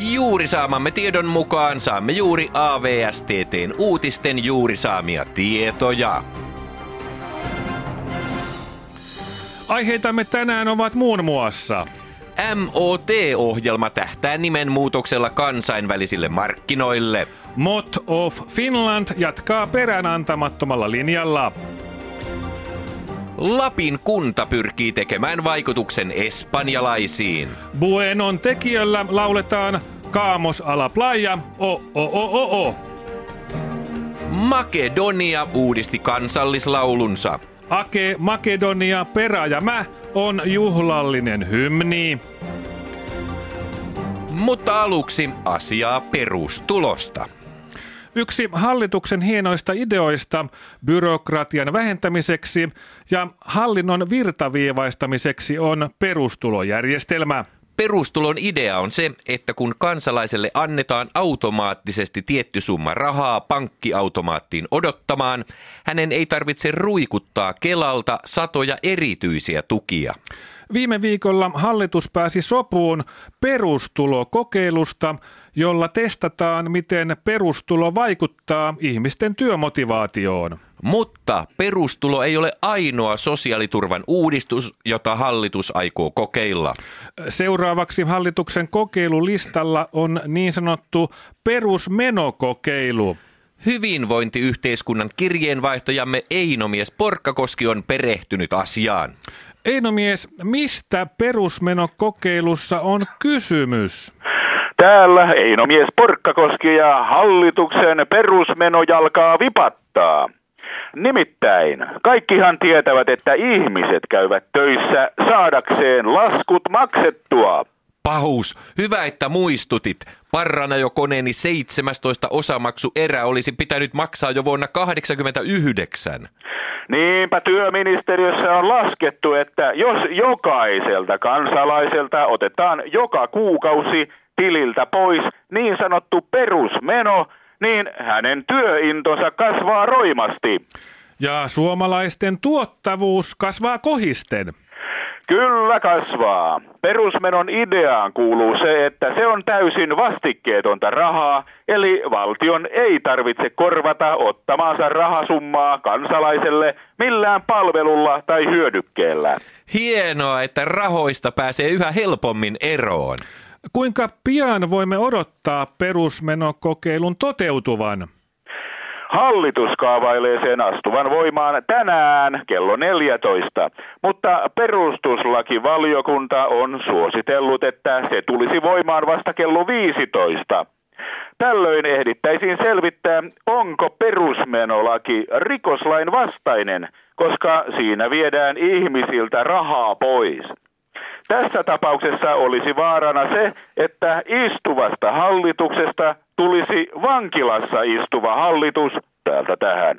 Juuri saamamme tiedon mukaan saamme juuri AVSTTn uutisten juuri saamia tietoja. Aiheitamme tänään ovat muun muassa MOT-ohjelma tähtää nimenmuutoksella kansainvälisille markkinoille. Mot of Finland jatkaa peräänantamattomalla linjalla. Lapin kunta pyrkii tekemään vaikutuksen espanjalaisiin. Buenon tekijöllä lauletaan Kaamos ala playa, o o o o o. Makedonia uudisti kansallislaulunsa. Ake Makedonia perä ja mä on juhlallinen hymni. Mutta aluksi asiaa perustulosta. Yksi hallituksen hienoista ideoista byrokratian vähentämiseksi ja hallinnon virtaviivaistamiseksi on perustulojärjestelmä. Perustulon idea on se, että kun kansalaiselle annetaan automaattisesti tietty summa rahaa pankkiautomaattiin odottamaan, hänen ei tarvitse ruikuttaa Kelalta satoja erityisiä tukia. Viime viikolla hallitus pääsi sopuun perustulokokeilusta, jolla testataan, miten perustulo vaikuttaa ihmisten työmotivaatioon. Mutta perustulo ei ole ainoa sosiaaliturvan uudistus, jota hallitus aikoo kokeilla. Seuraavaksi hallituksen kokeilulistalla on niin sanottu perusmenokokeilu. Hyvinvointiyhteiskunnan kirjeenvaihtajamme Einomies Porkkakoski on perehtynyt asiaan. Einomies, mistä perusmenokokeilussa on kysymys? Täällä Einomies Porkkakoski ja hallituksen perusmeno jalkaa vipattaa. Nimittäin, kaikkihan tietävät, että ihmiset käyvät töissä saadakseen laskut maksettua. Pahus, hyvä että muistutit. Parrana jo koneeni 17 osamaksu erä olisi pitänyt maksaa jo vuonna 1989. Niinpä työministeriössä on laskettu, että jos jokaiselta kansalaiselta otetaan joka kuukausi tililtä pois niin sanottu perusmeno, niin hänen työintonsa kasvaa roimasti. Ja suomalaisten tuottavuus kasvaa kohisten. Kyllä kasvaa. Perusmenon ideaan kuuluu se, että se on täysin vastikkeetonta rahaa, eli valtion ei tarvitse korvata ottamaansa rahasummaa kansalaiselle millään palvelulla tai hyödykkeellä. Hienoa, että rahoista pääsee yhä helpommin eroon. Kuinka pian voimme odottaa perusmenokokeilun toteutuvan? Hallitus kaavailee sen astuvan voimaan tänään kello 14, mutta perustuslakivaliokunta on suositellut, että se tulisi voimaan vasta kello 15. Tällöin ehdittäisiin selvittää, onko perusmenolaki rikoslain vastainen, koska siinä viedään ihmisiltä rahaa pois. Tässä tapauksessa olisi vaarana se, että istuvasta hallituksesta tulisi vankilassa istuva hallitus täältä tähän.